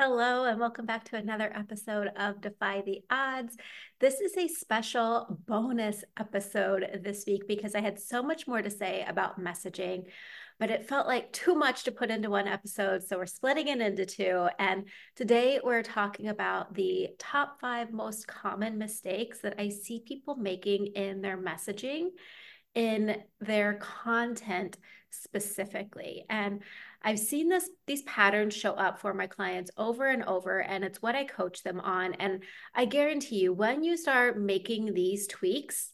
Hello, and welcome back to another episode of Defy the Odds. This is a special bonus episode this week because I had so much more to say about messaging, but it felt like too much to put into one episode. So we're splitting it into two. And today we're talking about the top five most common mistakes that I see people making in their messaging, in their content specifically. And I've seen this these patterns show up for my clients over and over and it's what I coach them on. And I guarantee you when you start making these tweaks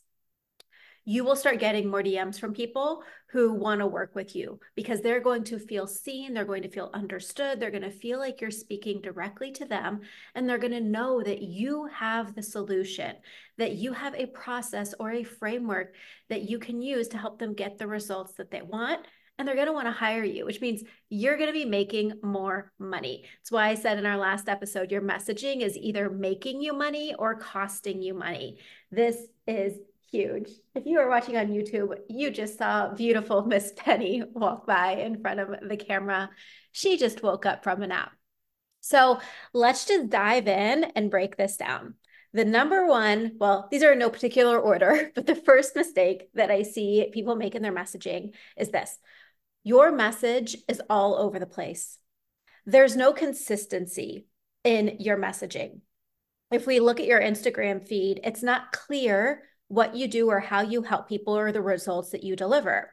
you will start getting more DMs from people who want to work with you because they're going to feel seen, they're going to feel understood, they're going to feel like you're speaking directly to them, and they're going to know that you have the solution, that you have a process or a framework that you can use to help them get the results that they want and they're going to want to hire you, which means you're going to be making more money. That's why I said in our last episode, your messaging is either making you money or costing you money. This is huge. If you are watching on YouTube, you just saw beautiful Miss Penny walk by in front of the camera. She just woke up from a nap. So let's just dive in and break this down. The number one, well, these are in no particular order, but the first mistake that I see people make in their messaging is this your message is all over the place. There's no consistency in your messaging. If we look at your Instagram feed, it's not clear what you do or how you help people or the results that you deliver.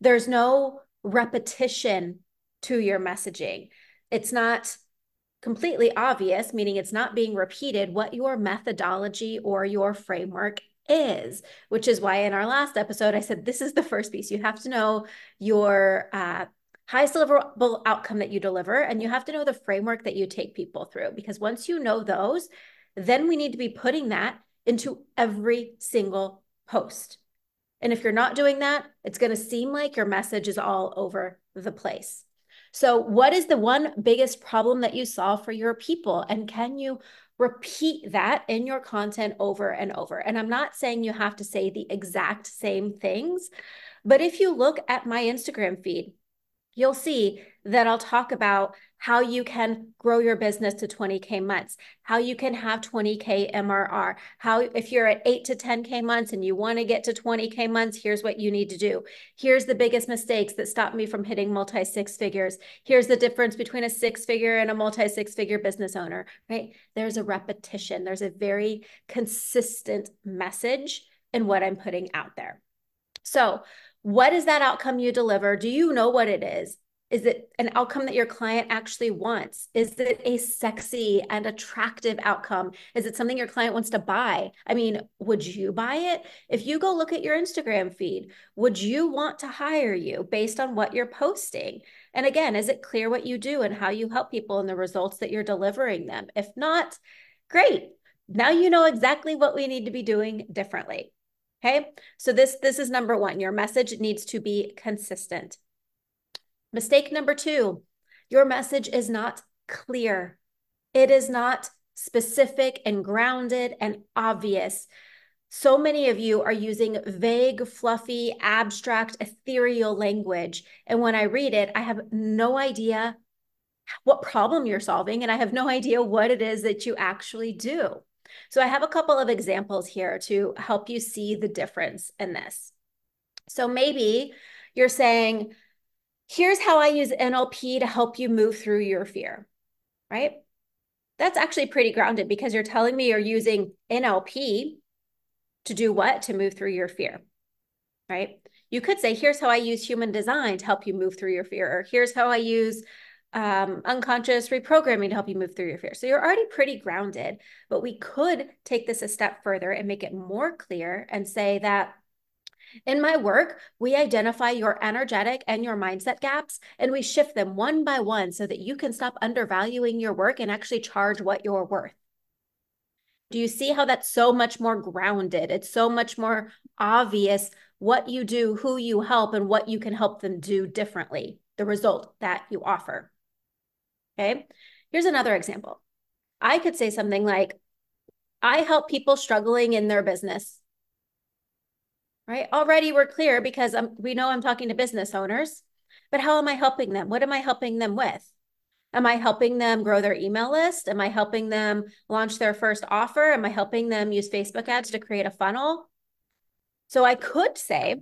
There's no repetition to your messaging. It's not completely obvious, meaning it's not being repeated, what your methodology or your framework is, which is why in our last episode, I said this is the first piece. You have to know your uh, highest deliverable outcome that you deliver, and you have to know the framework that you take people through. Because once you know those, then we need to be putting that into every single post. And if you're not doing that, it's going to seem like your message is all over the place. So, what is the one biggest problem that you solve for your people? And can you repeat that in your content over and over. And I'm not saying you have to say the exact same things, but if you look at my Instagram feed, you'll see that I'll talk about how you can grow your business to 20K months, how you can have 20K MRR, how if you're at 8 to 10K months and you want to get to 20K months, here's what you need to do. Here's the biggest mistakes that stop me from hitting multi six figures. Here's the difference between a six figure and a multi six figure business owner, right? There's a repetition, there's a very consistent message in what I'm putting out there. So, what is that outcome you deliver? Do you know what it is? Is it an outcome that your client actually wants? Is it a sexy and attractive outcome? Is it something your client wants to buy? I mean, would you buy it? If you go look at your Instagram feed, would you want to hire you based on what you're posting? And again, is it clear what you do and how you help people and the results that you're delivering them? If not, great. Now you know exactly what we need to be doing differently. Okay. So this, this is number one. Your message needs to be consistent. Mistake number two, your message is not clear. It is not specific and grounded and obvious. So many of you are using vague, fluffy, abstract, ethereal language. And when I read it, I have no idea what problem you're solving, and I have no idea what it is that you actually do. So I have a couple of examples here to help you see the difference in this. So maybe you're saying, here's how I use NLP to help you move through your fear, right? That's actually pretty grounded because you're telling me you're using NLP to do what? To move through your fear, right? You could say, here's how I use human design to help you move through your fear, or here's how I use um, unconscious reprogramming to help you move through your fear. So you're already pretty grounded, but we could take this a step further and make it more clear and say that in my work, we identify your energetic and your mindset gaps and we shift them one by one so that you can stop undervaluing your work and actually charge what you're worth. Do you see how that's so much more grounded? It's so much more obvious what you do, who you help, and what you can help them do differently, the result that you offer. Okay. Here's another example. I could say something like, I help people struggling in their business right? Already we're clear because I'm, we know I'm talking to business owners, but how am I helping them? What am I helping them with? Am I helping them grow their email list? Am I helping them launch their first offer? Am I helping them use Facebook ads to create a funnel? So I could say,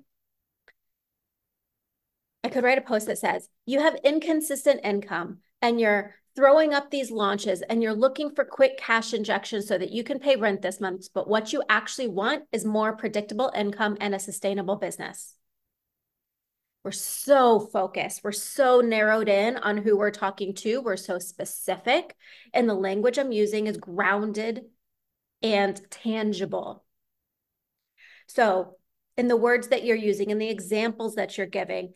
I could write a post that says, you have inconsistent income and you're throwing up these launches and you're looking for quick cash injections so that you can pay rent this month. But what you actually want is more predictable income and a sustainable business. We're so focused. We're so narrowed in on who we're talking to. We're so specific. And the language I'm using is grounded and tangible. So, in the words that you're using, in the examples that you're giving,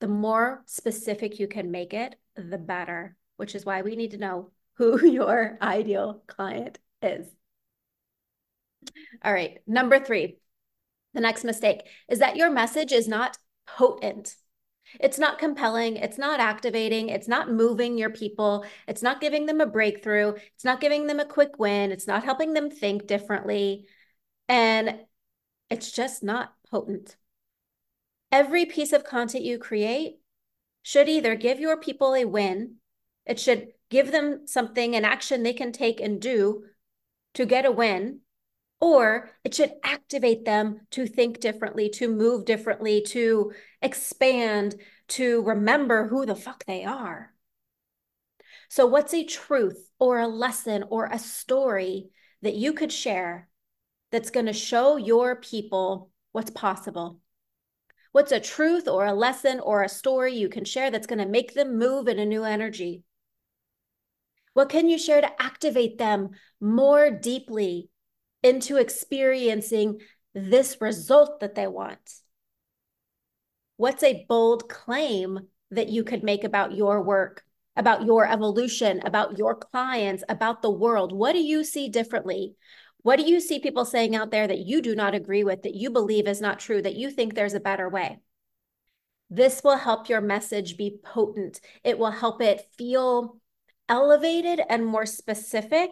the more specific you can make it, the better, which is why we need to know who your ideal client is. All right, number three, the next mistake is that your message is not potent. It's not compelling. It's not activating. It's not moving your people. It's not giving them a breakthrough. It's not giving them a quick win. It's not helping them think differently. And it's just not potent. Every piece of content you create should either give your people a win, it should give them something, an action they can take and do to get a win, or it should activate them to think differently, to move differently, to expand, to remember who the fuck they are. So, what's a truth or a lesson or a story that you could share that's going to show your people what's possible? What's a truth or a lesson or a story you can share that's going to make them move in a new energy? What can you share to activate them more deeply into experiencing this result that they want? What's a bold claim that you could make about your work, about your evolution, about your clients, about the world? What do you see differently? What do you see people saying out there that you do not agree with, that you believe is not true, that you think there's a better way? This will help your message be potent. It will help it feel elevated and more specific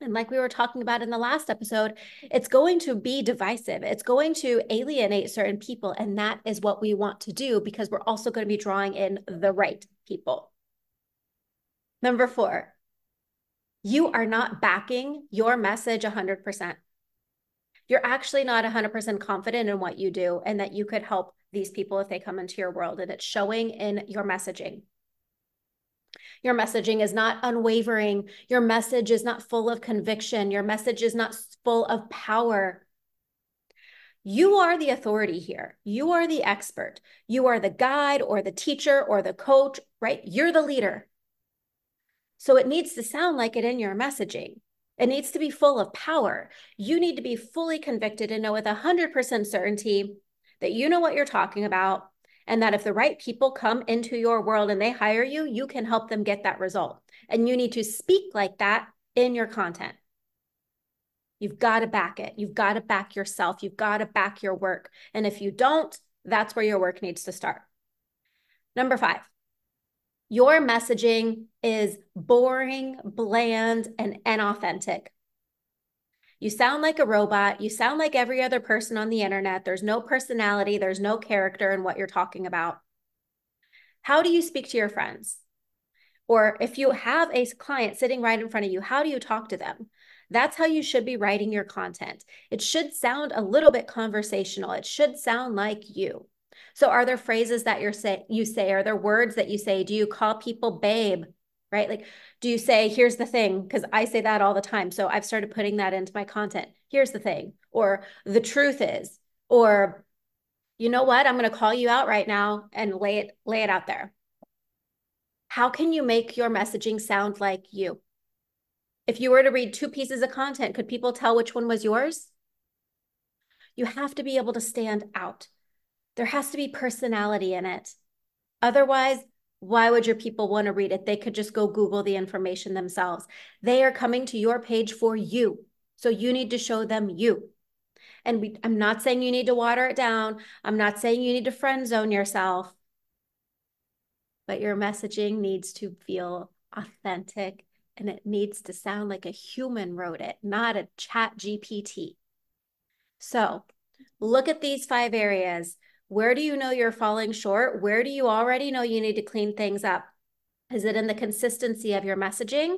and like we were talking about in the last episode, it's going to be divisive. It's going to alienate certain people. And that is what we want to do because we're also going to be drawing in the right people. Number four, you are not backing your message 100%. You're actually not 100% confident in what you do and that you could help these people if they come into your world. And it's showing in your messaging. Your messaging is not unwavering. Your message is not full of conviction. Your message is not full of power. You are the authority here. You are the expert. You are the guide or the teacher or the coach, right? You're the leader. So it needs to sound like it in your messaging. It needs to be full of power. You need to be fully convicted and know with 100% certainty that you know what you're talking about and that if the right people come into your world and they hire you, you can help them get that result. And you need to speak like that in your content. You've got to back it. You've got to back yourself. You've got to back your work. And if you don't, that's where your work needs to start. Number five, your messaging is boring, bland, and inauthentic. You sound like a robot. You sound like every other person on the internet. There's no personality, there's no character in what you're talking about. How do you speak to your friends? Or if you have a client sitting right in front of you, how do you talk to them? That's how you should be writing your content. It should sound a little bit conversational. It should sound like you. So are there phrases that you're say you say? Are there words that you say? Do you call people babe? right? Like, do you say, here's the thing? Because I say that all the time. So I've started putting that into my content. Here's the thing, or the truth is, or you know what? I'm going to call you out right now and lay it lay it out there. How can you make your messaging sound like you? If you were to read two pieces of content, could people tell which one was yours? You have to be able to stand out. There has to be personality in it. Otherwise, why would your people want to read it? They could just go Google the information themselves. They are coming to your page for you. So you need to show them you. And we, I'm not saying you need to water it down. I'm not saying you need to friend zone yourself. But your messaging needs to feel authentic and it needs to sound like a human wrote it, not a chat GPT. So look at these five areas where do you know you're falling short? Where do you already know you need to clean things up? Is it in the consistency of your messaging?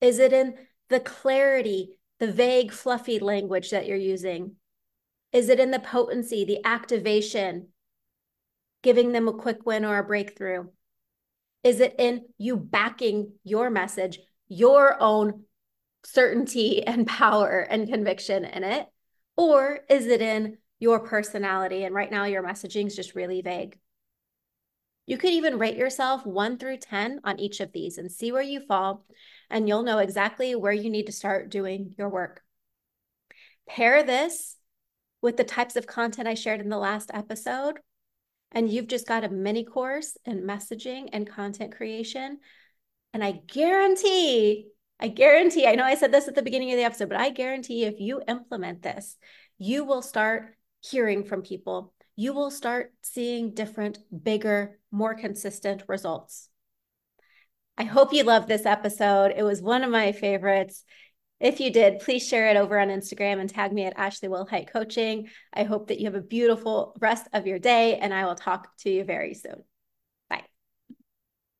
Is it in the clarity, the vague, fluffy language that you're using? Is it in the potency, the activation, giving them a quick win or a breakthrough? Is it in you backing your message, your own certainty and power and conviction in it? Or is it in your personality? And right now, your messaging is just really vague. You could even rate yourself one through 10 on each of these and see where you fall, and you'll know exactly where you need to start doing your work. Pair this with the types of content I shared in the last episode, and you've just got a mini course in messaging and content creation. And I guarantee, I guarantee, I know I said this at the beginning of the episode, but I guarantee if you implement this, you will start hearing from people. You will start seeing different, bigger, more consistent results. I hope you loved this episode. It was one of my favorites. If you did, please share it over on Instagram and tag me at Ashley Will Wilhite Coaching. I hope that you have a beautiful rest of your day, and I will talk to you very soon.